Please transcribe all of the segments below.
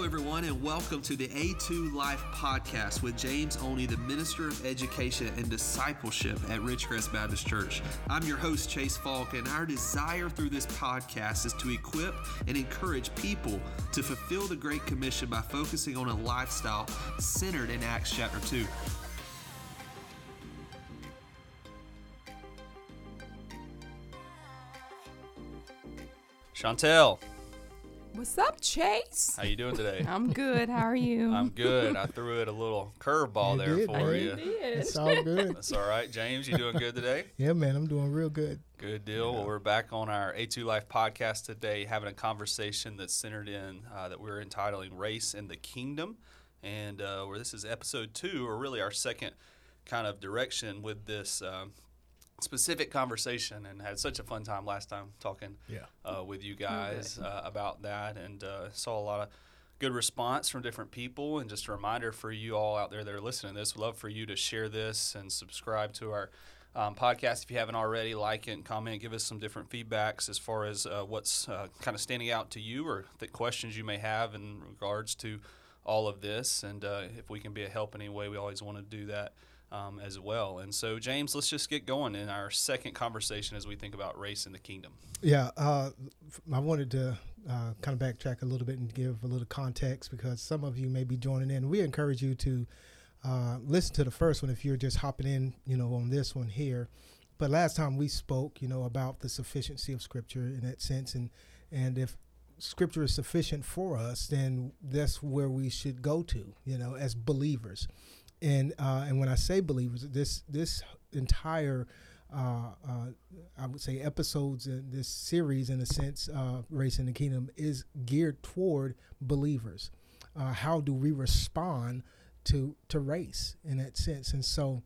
Hello, everyone, and welcome to the A2 Life podcast with James Oney, the Minister of Education and Discipleship at Ridgecrest Baptist Church. I'm your host, Chase Falk, and our desire through this podcast is to equip and encourage people to fulfill the Great Commission by focusing on a lifestyle centered in Acts chapter 2. Chantel, What's up, Chase? how you doing today? I'm good. How are you? I'm good. I threw it a little curveball there did, for man. you. did. It's all good. That's all right. James, you doing good today? yeah, man, I'm doing real good. Good deal. Well, we're back on our A2 Life podcast today, having a conversation that's centered in uh, that we're entitling "Race in the Kingdom," and uh, where this is episode two, or really our second kind of direction with this um, specific conversation. And had such a fun time last time talking Yeah. uh, with you guys uh, about that, and uh, saw a lot of good response from different people. And just a reminder for you all out there that are listening to this, we'd love for you to share this and subscribe to our um, podcast if you haven't already. Like it and comment, give us some different feedbacks as far as uh, what's uh, kind of standing out to you or the questions you may have in regards to all of this. And uh, if we can be a help in any way, we always want to do that. Um, as well. And so, James, let's just get going in our second conversation as we think about race in the kingdom. Yeah, uh, I wanted to uh, kind of backtrack a little bit and give a little context because some of you may be joining in. We encourage you to uh, listen to the first one if you're just hopping in, you know, on this one here. But last time we spoke, you know, about the sufficiency of Scripture in that sense, and and if Scripture is sufficient for us, then that's where we should go to, you know, as believers. And uh, and when I say believers, this this entire uh, uh, I would say episodes in this series, in a sense, uh, Race in the Kingdom, is geared toward believers. Uh, how do we respond to to race in that sense? And so,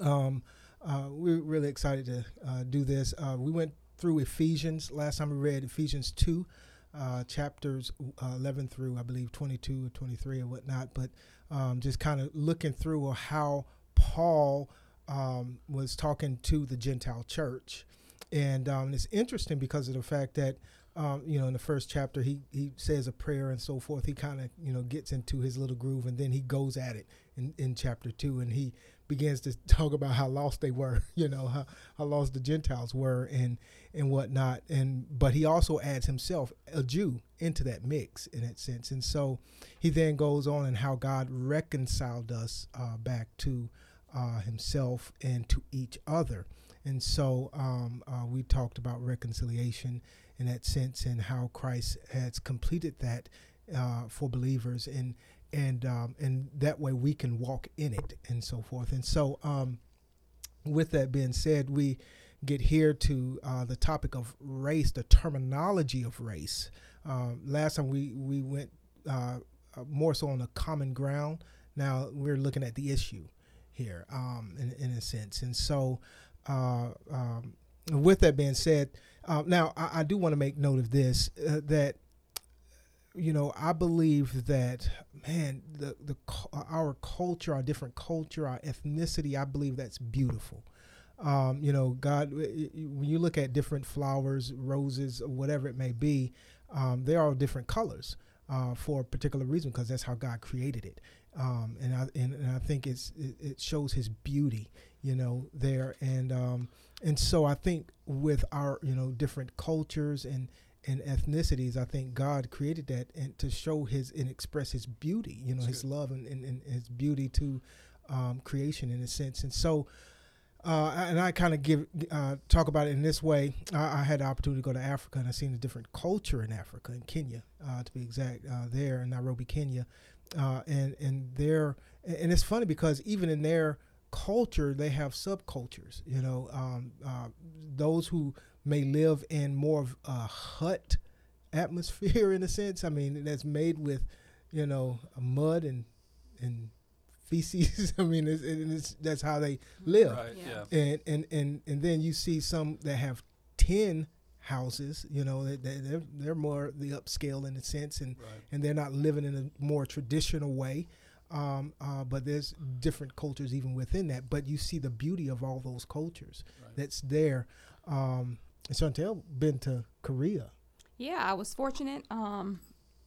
um, uh, we're really excited to uh, do this. We went through Ephesians last time. We read Ephesians two. Uh, chapters uh, 11 through I believe 22 or 23 or whatnot, but um, just kind of looking through how Paul um, was talking to the Gentile church. And um, it's interesting because of the fact that, um, you know, in the first chapter, he, he says a prayer and so forth. He kind of, you know, gets into his little groove and then he goes at it in, in chapter two and he begins to talk about how lost they were, you know, how, how lost the Gentiles were and, and whatnot. And, but he also adds himself, a Jew, into that mix in that sense. And so he then goes on and how God reconciled us uh, back to uh, himself and to each other. And so um, uh, we talked about reconciliation in that sense and how Christ has completed that uh, for believers and and um, and that way we can walk in it and so forth. And so um, with that being said, we get here to uh, the topic of race, the terminology of race. Um, last time we we went uh, uh, more so on the common ground. Now we're looking at the issue here um, in, in a sense. And so, uh, um, with that being said, uh, now I, I do want to make note of this uh, that you know I believe that man the the our culture, our different culture, our ethnicity, I believe that's beautiful. Um, you know, God, when you look at different flowers, roses, whatever it may be, um, they are all different colors uh, for a particular reason because that's how God created it. Um, and I and, and I think it's it, it shows His beauty, you know, there and um, and so I think with our you know different cultures and and ethnicities, I think God created that and to show His and express His beauty, you know, That's His good. love and, and, and His beauty to um, creation in a sense. And so, uh, and I kind of give uh, talk about it in this way. I, I had the opportunity to go to Africa, and I seen a different culture in Africa, in Kenya, uh, to be exact, uh, there in Nairobi, Kenya, uh, and and there, and it's funny because even in their culture, they have subcultures. You know, um, uh, those who may live in more of a hut atmosphere, in a sense. I mean, that's made with, you know, mud and and feces. I mean, it's, it's, that's how they live Right. Yeah. Yeah. and and and and then you see some that have 10 houses you know they, they, they're, they're more the upscale in a sense and Right. and they're not living in a more traditional way um, uh, but there's different cultures even within that but you see the beauty of all those cultures Right. that's there um, Chantel been to Korea Yeah, I was fortunate. Um,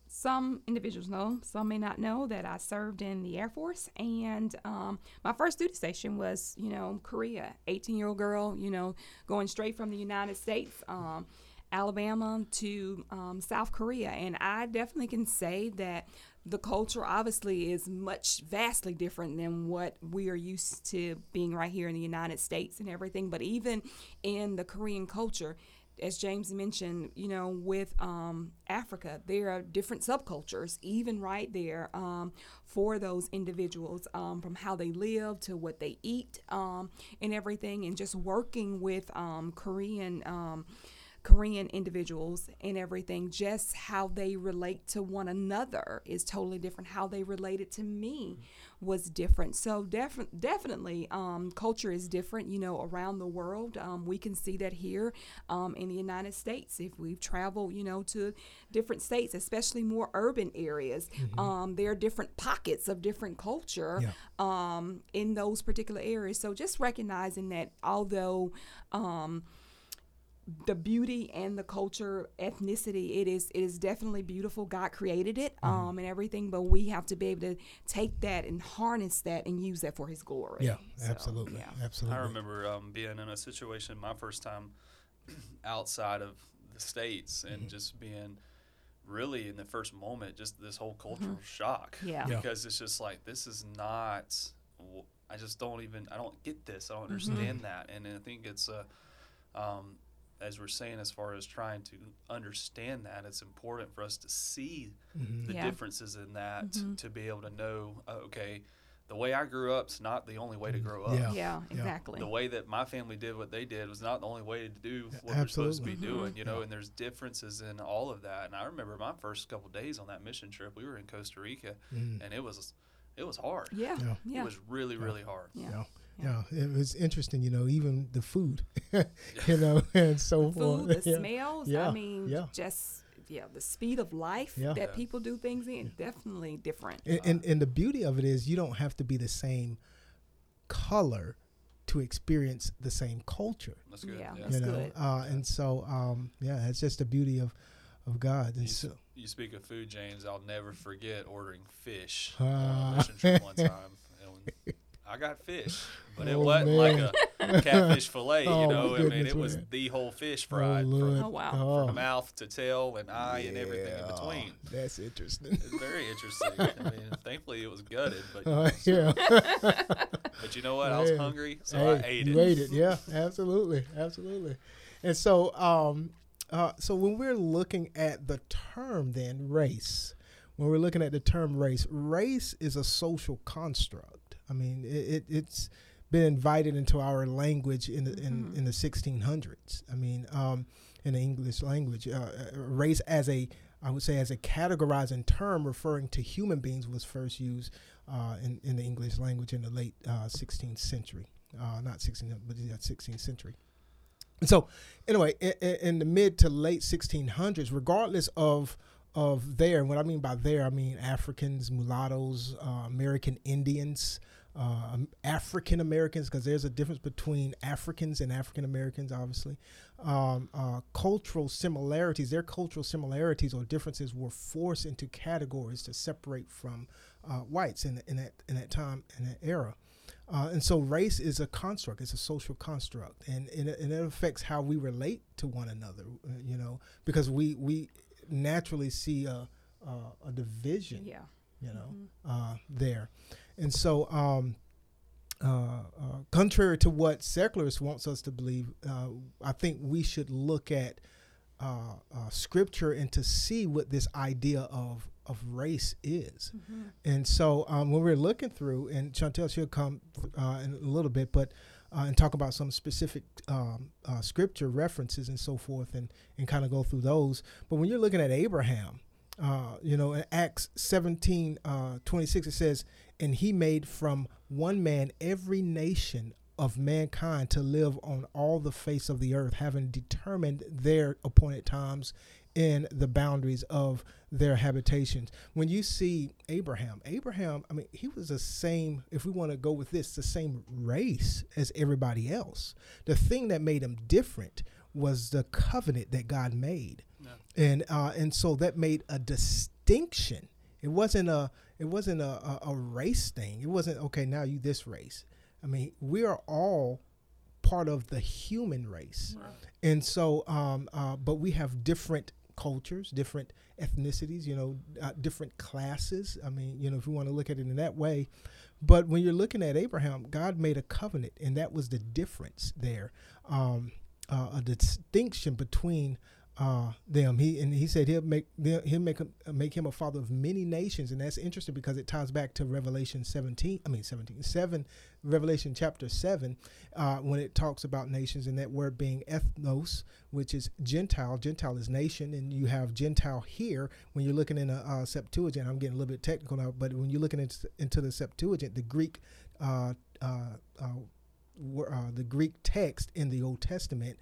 some individuals know, some may not know that I served in the Air Force, and um, my first duty station was, you know, Korea. 18 year old girl, you know, going straight from the United States, um, Alabama to um, South Korea, and I definitely can say that the culture obviously is much vastly different than what we are used to being right here in the United States and everything. But even in the Korean culture, as James mentioned, you know, with um, Africa, there are different subcultures, even right there um, for those individuals, um, from how they live to what they eat um, and everything, and just working with um, Korean. Korean individuals and everything, just how they relate to one another is totally different. How they related to me was different. So def- definitely, um, culture is different. You know, around the world, um, we can see that here um, in the United States. If we've traveled, you know, to different states, especially more urban areas, Mm-hmm. um, there are different pockets of different culture Yeah. um, in those particular areas. So just recognizing that, although um, the beauty and the culture ethnicity it is it is definitely beautiful god created it Mm-hmm. um and everything but we have to be able to take that and harness that and use that for his glory Yeah, So, absolutely, yeah. absolutely. I remember um, being in a situation my first time outside of the states and Mm-hmm. just being really in the first moment just this whole cultural shock Yeah. Yeah. because it's just like this is not. I just don't even I don't get this I don't Mm-hmm. understand that and I think it's a um, as we're saying as far as trying to understand that it's important for us to see Mm-hmm. the Yeah. differences in that to be able to know uh, okay the way I grew up is not the only way to grow up Yeah. yeah exactly the way that my family did what they did was not the only way to do what we're supposed to be Absolutely. doing, you know, and there's differences in all of that. And I remember my first couple days on that mission trip, we were in Costa Rica Mm. and it was it was hard. yeah Yeah. yeah It was really, really hard. yeah. Yeah. Yeah, it was interesting, you know, even the food, you know, and so food forth. the yeah. smells Yeah, i mean yeah. just yeah the speed of life Yeah. that Yeah. people do things in definitely different And, and and the beauty of it is you don't have to be the same color to experience the same culture. That's good. Yeah, Yeah. That's you know, good. uh, and so um, yeah, it's just the beauty of of God. And You, so, you speak of food, James. I'll never forget ordering fish Ah. on a mission trip one time. And I got fish, but it Oh, wasn't man. like a catfish fillet. Oh, you know, my I mean, goodness, it was man. the whole fish oh, fried Lord. from Oh, wow. Oh, mouth to tail and eye and everything in between. That's interesting. It's very interesting. I mean, thankfully it was gutted, but Uh, yeah. but you know what? I was hungry, so Hey, I ate you it. ate it. Yeah, absolutely, absolutely. And so, um, uh, so when we're looking at the term, then race, when we're looking at the term race, race is a social construct. I mean, it, it it's been invited into our language in the in, in the 1600s. I mean, um, in the English language, uh, uh, race as a I would say as a categorizing term referring to human beings was first used uh, in, in the English language in the late uh, 16th century. Uh, not 16th, but yeah, 16th century. And so, anyway, in, in the mid to late 1600s, regardless of of there, and what I mean by there, I mean Africans, mulattoes, uh, American Indians, uh, um, African Americans, because there's a difference between Africans and African Americans, obviously. Um, uh, cultural similarities, their cultural similarities or differences were forced into categories to separate from uh, whites in, in that in that time in that era. Uh, and so race is a construct, it's a social construct, and, and, it, and it affects how we relate to one another, you know, because we, we naturally see a, a, a division, yeah you know, uh, there. And so, um, uh, uh, contrary to what secularists wants us to believe, uh, I think we should look at uh, uh, scripture and to see what this idea of of race is. And so, um, when we're looking through, and Chantel she'll come uh, in a little bit, but uh, and talk about some specific um, uh, scripture references and so forth, and and kind of go through those. But when you're looking at Abraham, uh, you know, in Acts 17, uh, 26, it says, and he made from one man every nation of mankind to live on all the face of the earth, having determined their appointed times in the boundaries of their habitations. When you see Abraham, Abraham, I mean, he was the same, if we want to go with this, the same race as everybody else. The thing that made him different was the covenant that God made. And uh, and so that made a distinction. It wasn't a it wasn't a, a, a race thing. It wasn't okay. Now you this race. I mean, we are all part of the human race, right. and so um, uh, but we have different cultures, different ethnicities, you know, uh, different classes. I mean, you know, if you want to look at it in that way. But when you're looking at Abraham, God made a covenant, and that was the difference there. Um, uh, a distinction between uh, them. He and he said he'll make he'll make him make him a father of many nations, and that's interesting because it ties back to Revelation 17. I mean 17 seven, Revelation chapter seven, uh, when it talks about nations and that word being ethnos, which is Gentile. Gentile is nation, and you have Gentile here when you're looking in a uh, Septuagint. I'm getting a little bit technical now, but when you're looking into, into the Septuagint, the Greek. Uh, uh, uh, the Greek text in the Old Testament,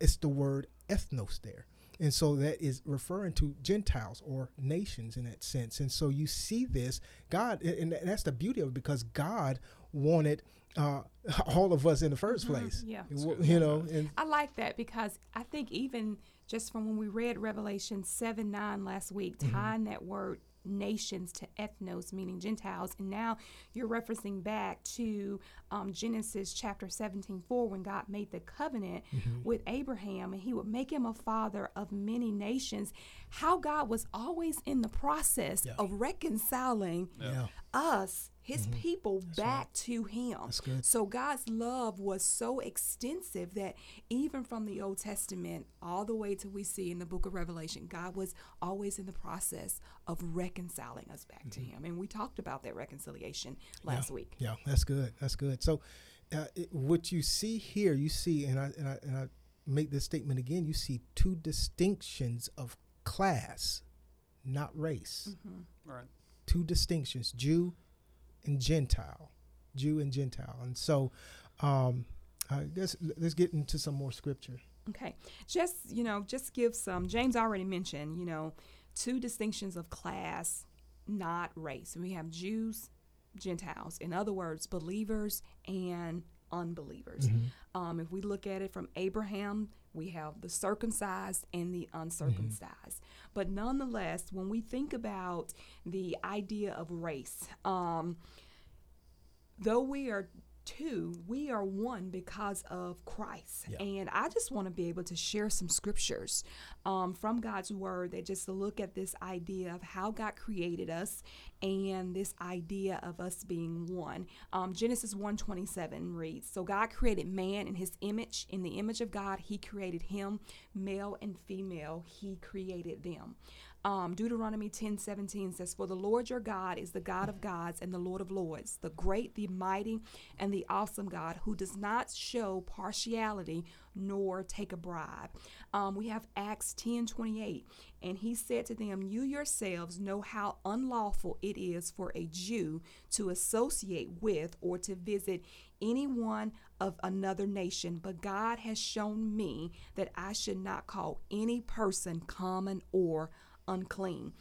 it's the word ethnos there. And so that is referring to Gentiles or nations in that sense. And so you see this, God, and that's the beauty of it because God wanted uh, all of us in the 1st mm-hmm. place. Yeah. You know, and I like that because I think even just from when we read Revelation 7 9 last week, mm-hmm. tying that word nations to ethnos, meaning Gentiles. And now you're referencing back to um, Genesis chapter 17, 4, when God made the covenant mm-hmm. with Abraham and he would make him a father of many nations. How God was always in the process yeah. of reconciling yeah. Us his mm-hmm. people That's back right. to him. So God's love was so extensive that even from the Old Testament all the way to we see in the book of Revelation, God was always in the process of reconciling us back mm-hmm. to him. And we talked about that reconciliation last yeah. week. Yeah, that's good. That's good. So uh, it, what you see here, you see, and I, and I, and I make this statement again, you see two distinctions of class, not race. Mm-hmm. Right. Two distinctions, Jew and Gentile, Jew and Gentile. And so, um, I guess let's get into some more scripture. Okay, just you know, just give some. James already mentioned, you know, two distinctions of class, not race. We have Jews, Gentiles. In other words, believers and unbelievers. Mm-hmm. Um, if we look at it from Abraham, we have the circumcised and the uncircumcised. Mm-hmm. But nonetheless, when we think about the idea of race, um, though we are two, we are one because of Christ. Yeah. And I just want to be able to share some scriptures um, from God's word that just look at this idea of how God created us and this idea of us being one. Um, Genesis 1:27 reads, "So God created man in his image, in the image of God he created him, male and female he created them." Um, Deuteronomy 10 17 says, For the Lord your God is the God of gods and the Lord of lords, the great, the mighty, and the awesome God who does not show partiality nor take a bribe. Um, we have Acts 10 28. And he said to them, You yourselves know how unlawful it is for a Jew to associate with or to visit anyone of another nation, but God has shown me that I should not call any person common or unclean.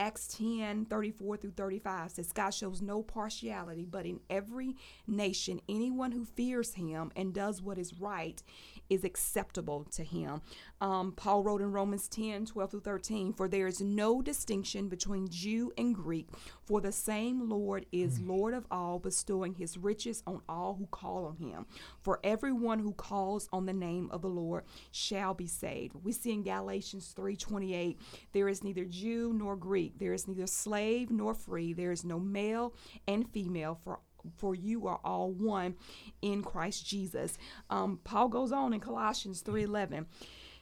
Acts 10 34 through 35 says, God shows no partiality, but in every nation, anyone who fears him and does what is right is acceptable to him. Um, Paul wrote in Romans 10 12 through 13, For there is no distinction between Jew and Greek, for the same Lord is mm. Lord of all, bestowing his riches on all who call on him. For everyone who calls on the name of the Lord shall be saved. We see in Galatians 3 28, there is neither Jew nor Greek, there is neither slave nor free, there is no male and female, for for you are all one in Christ Jesus. Um, Paul goes on in Colossians 3:11.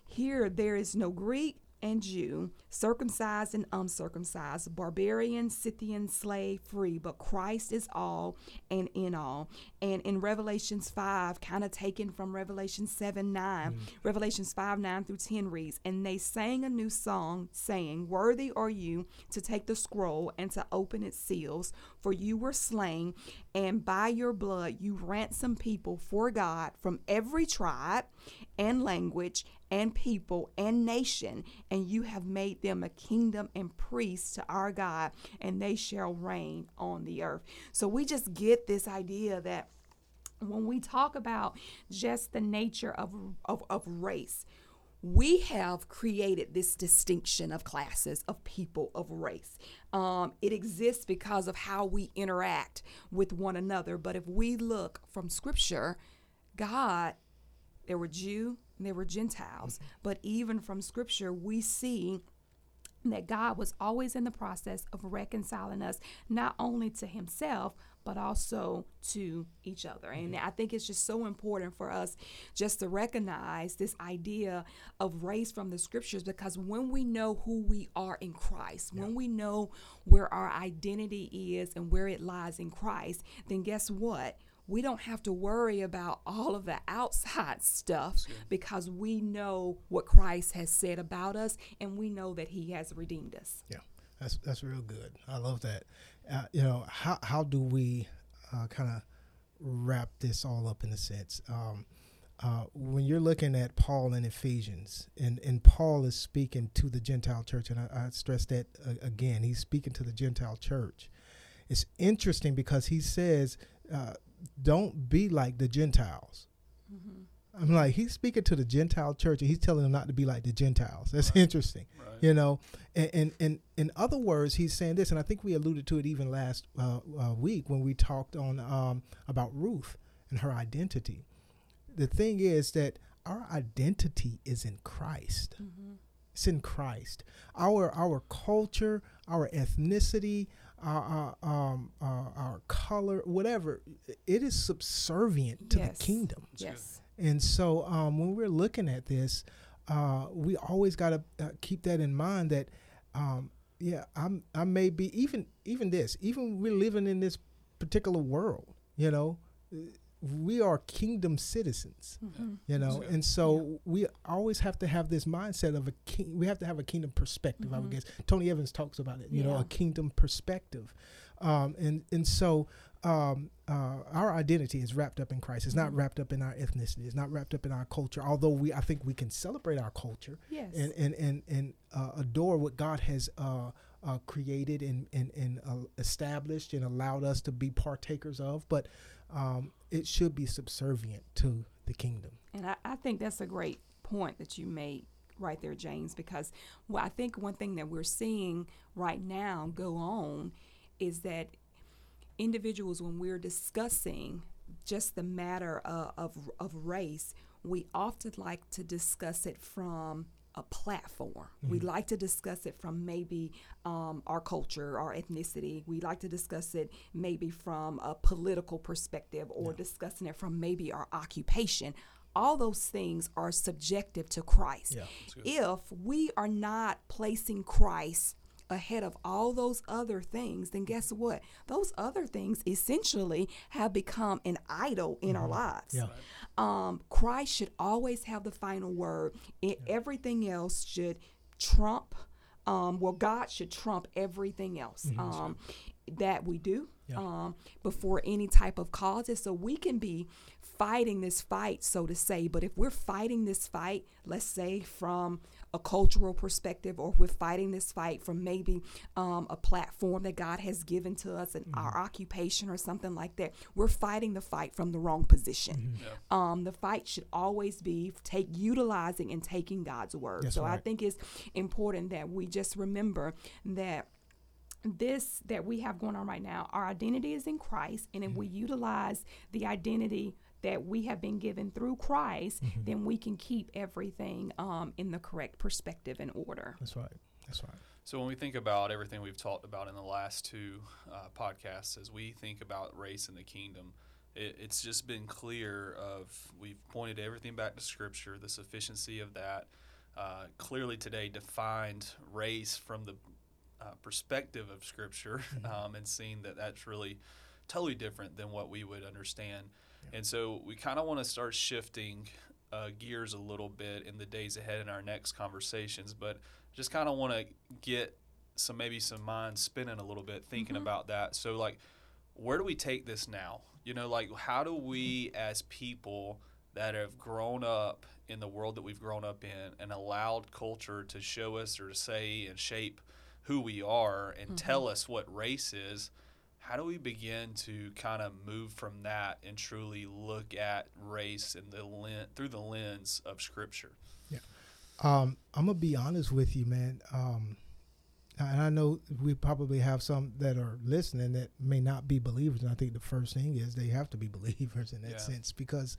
Here there is no Greek and Jew, circumcised and uncircumcised, barbarian, Scythian, slave, free, but Christ is all and in all. And in Revelations 5, kind of taken from Revelation 7 9, mm. Revelations 5 9 through 10 reads, And they sang a new song, saying, Worthy are you to take the scroll and to open its seals, for you were slain, and by your blood you ransomed people for God from every tribe and language and people and nation, and you have made them a kingdom and priests to our God, and they shall reign on the earth. So we just get this idea that when we talk about just the nature of, of, of race, we have created this distinction of classes, of people, of race. Um, it exists because of how we interact with one another. But if we look from Scripture, God, there were Jew and there were Gentiles. Mm-hmm. But even from Scripture, we see that God was always in the process of reconciling us not only to himself but also to each other. And mm-hmm. I think it's just so important for us just to recognize this idea of race from the scriptures because when we know who we are in Christ, when we know where our identity is and where it lies in Christ, then guess what? We don't have to worry about all of the outside stuff because we know what Christ has said about us and we know that he has redeemed us. Yeah, that's that's real good. I love that. Uh, you know, how how do we uh, kind of wrap this all up in a sense? Um, uh, when you're looking at Paul in Ephesians, and, and Paul is speaking to the Gentile church, and I, I stress that uh, again, he's speaking to the Gentile church. It's interesting because he says, uh, "Don't be like the Gentiles." I'm like, he's speaking to the Gentile church, and he's telling them not to be like the Gentiles. That's interesting, Right. you know. And, and and in other words, he's saying this, and I think we alluded to it even last uh, uh, week when we talked on um, about Ruth and her identity. The thing is that our identity is in Christ. It's in Christ. Our our culture, our ethnicity, our our, um, our, our color, whatever, it is subservient to Yes. the kingdom. Yes. And so um, when we're looking at this, uh, we always got to uh, keep that in mind that, um, yeah, I'm, I may be even, even this, even we're living in this particular world, you know, we are kingdom citizens, you know, and so we always have to have this mindset of a king. We have to have a kingdom perspective. I would guess Tony Evans talks about it, you know, a kingdom perspective, um, and and so um, uh, our identity is wrapped up in Christ. It's not wrapped up in our ethnicity. It's not wrapped up in our culture. Although we, I think we can celebrate our culture Yes. and and and, and uh, adore what God has uh, uh, created and and, and uh, established and allowed us to be partakers of. But um, it should be subservient to the kingdom. And I, I think that's a great point that you made right there, James, because well, I think one thing that we're seeing right now go on is that individuals, when we're discussing just the matter of, of, of race, we often like to discuss it from a platform. We like to discuss it from maybe um, our culture, our ethnicity. We like to discuss it maybe from a political perspective or discussing it from maybe our occupation. All those things are subjective to Christ. Yeah, If we are not placing Christ ahead of all those other things, then guess what? Those other things essentially have become an idol in our lives. Yeah. Um, Christ should always have the final word. It, Everything else should trump. Um, well, God should trump everything else um, that we do um, before any type of causes. So we can be fighting this fight, so to say. But if we're fighting this fight, let's say from a cultural perspective, or if we're fighting this fight from maybe um, a platform that God has given to us in our occupation or something like that, we're fighting the fight from the wrong position. Um, the fight should always be take utilizing and taking God's word. That's so I think it's important that we just remember that this that we have going on right now, our identity is in Christ, and if we utilize the identity that we have been given through Christ, then we can keep everything um, in the correct perspective and order. That's right. That's right. So when we think about everything we've talked about in the last two uh, podcasts, as we think about race in the kingdom, it, it's just been clear of we've pointed everything back to Scripture, the sufficiency of that. Uh, clearly today defined race from the uh, perspective of Scripture, um, and seeing that that's really totally different than what we would understand. And so we kind of want to start shifting uh, gears a little bit in the days ahead in our next conversations, but just kind of want to get some maybe some minds spinning a little bit thinking about that. So like, where do we take this now? You know, like how do we as people that have grown up in the world that we've grown up in and allowed culture to show us or to say and shape who we are and tell us what race is? How do we begin to kind of move from that and truly look at race and the len- through the lens of scripture Um, I'm gonna be honest with you, man. Um, and I know we probably have some that are listening that may not be believers. And I think the first thing is they have to be believers in that Yeah. sense because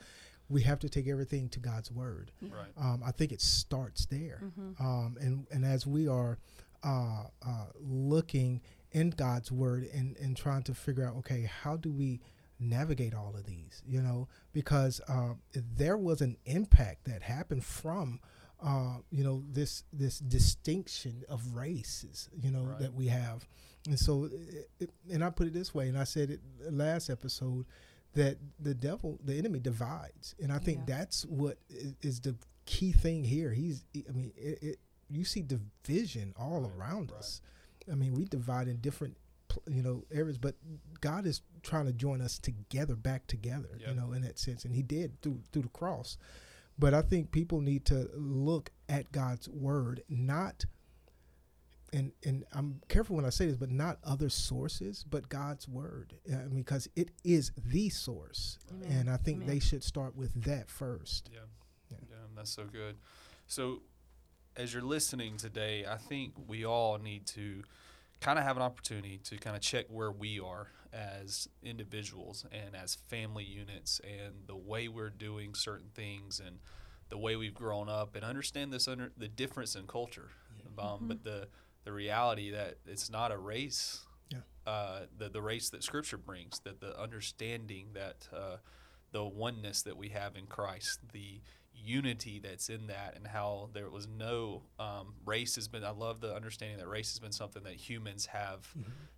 we have to take everything to God's word. Right. Um, I think it starts there. Um, and, and as we are uh, uh, looking in God's word and, and trying to figure out, okay, how do we navigate all of these? You know, because uh, there was an impact that happened from. Uh, you know this this distinction of races, you know Right. that we have, and so, it, it, and I put it this way, and I said it last episode, that the devil, the enemy divides, and I think Yeah. that's what is, is the key thing here. He's, I mean, it, it you see division all Right, around right. us. I mean, we divide in different, you know, areas, but God is trying to join us together, back together, Yep. you know, in that sense, and He did through through the cross. But I think people need to look at God's word, not and and I'm careful when I say this, but not other sources, but God's word. I mean, because it is the source, Amen. and I think Amen. they should start with that first. Yeah. Yeah. yeah. that's so good. So, as you're listening today, I think we all need to kind of have an opportunity to kind of check where we are as individuals and as family units and the way we're doing certain things and the way we've grown up and understand this under the difference in culture. Um, But the the reality that it's not a race. Yeah. Uh, the the race that Scripture brings, that the understanding that uh, the oneness that we have in Christ, the unity that's in that, and how there was no um, race has been. I love the understanding that race has been something that humans have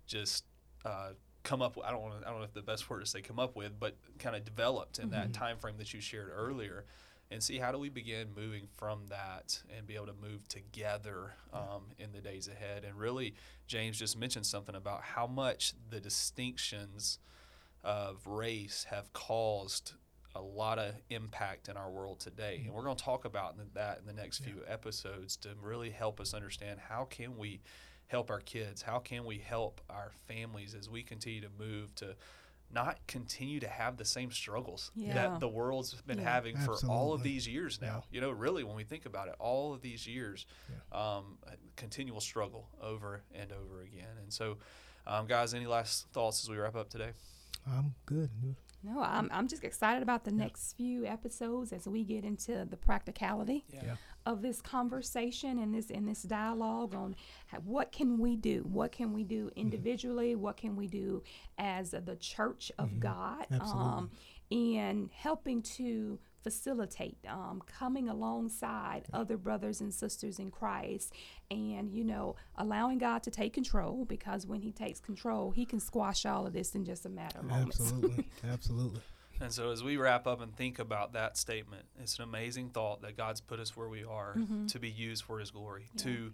just uh, come up. with. I don't want to. I don't know if the best word to say come up with, but kind of developed in that time frame that you shared earlier. And see how do we begin moving from that and be able to move together um, in the days ahead. And really, James just mentioned something about how much the distinctions of race have caused a lot of impact in our world today. And we're going to talk about that in the next few episodes to really help us understand how can we help our kids? How can we help our families as we continue to move to not continue to have the same struggles Yeah. that the world's been Yeah. having for all of these years now. You know, really, when we think about it, all of these years, um, continual struggle over and over again. And so, um, guys, any last thoughts as we wrap up today? I'm good. No, I'm, I'm just excited about the next few episodes as we get into the practicality Yeah. of this conversation and this in this dialogue on how, what can we do? What can we do individually? What can we do as the church of God? Um, and helping to facilitate um, coming alongside other brothers and sisters in Christ and you know allowing God to take control because when he takes control he can squash all of this in just a matter of moments. Absolutely. Absolutely. And so, as we wrap up and think about that statement, it's an amazing thought that God's put us where we are to be used for His glory, to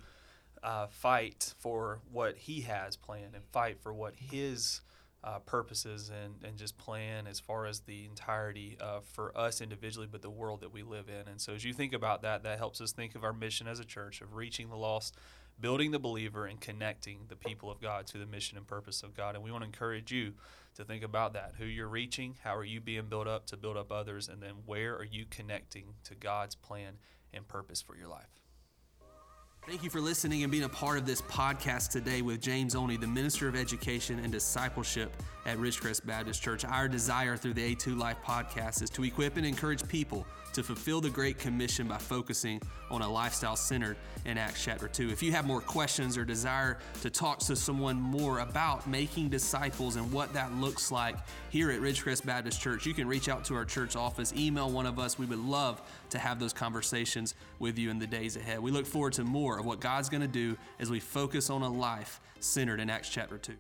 uh, fight for what He has planned and fight for what His uh, purposes and, and just plan as far as the entirety uh, for us individually, but the world that we live in. And so, as you think about that, that helps us think of our mission as a church of reaching the lost, building the believer, and connecting the people of God to the mission and purpose of God. And we want to encourage you to think about that who you're reaching, how are you being built up to build up others, and then where are you connecting to God's plan and purpose for your life. Thank you for listening and being a part of this podcast today with James Oney, the Minister of Education and Discipleship at Ridgecrest Baptist Church. Our desire through the A2 Life podcast is to equip and encourage people to fulfill the Great Commission by focusing on a lifestyle centered in Acts chapter 2. If you have more questions or desire to talk to someone more about making disciples and what that looks like here at Ridgecrest Baptist Church, you can reach out to our church office, email one of us. We would love to have those conversations with you in the days ahead. We look forward to more of what God's going to do as we focus on a life centered in Acts chapter 2.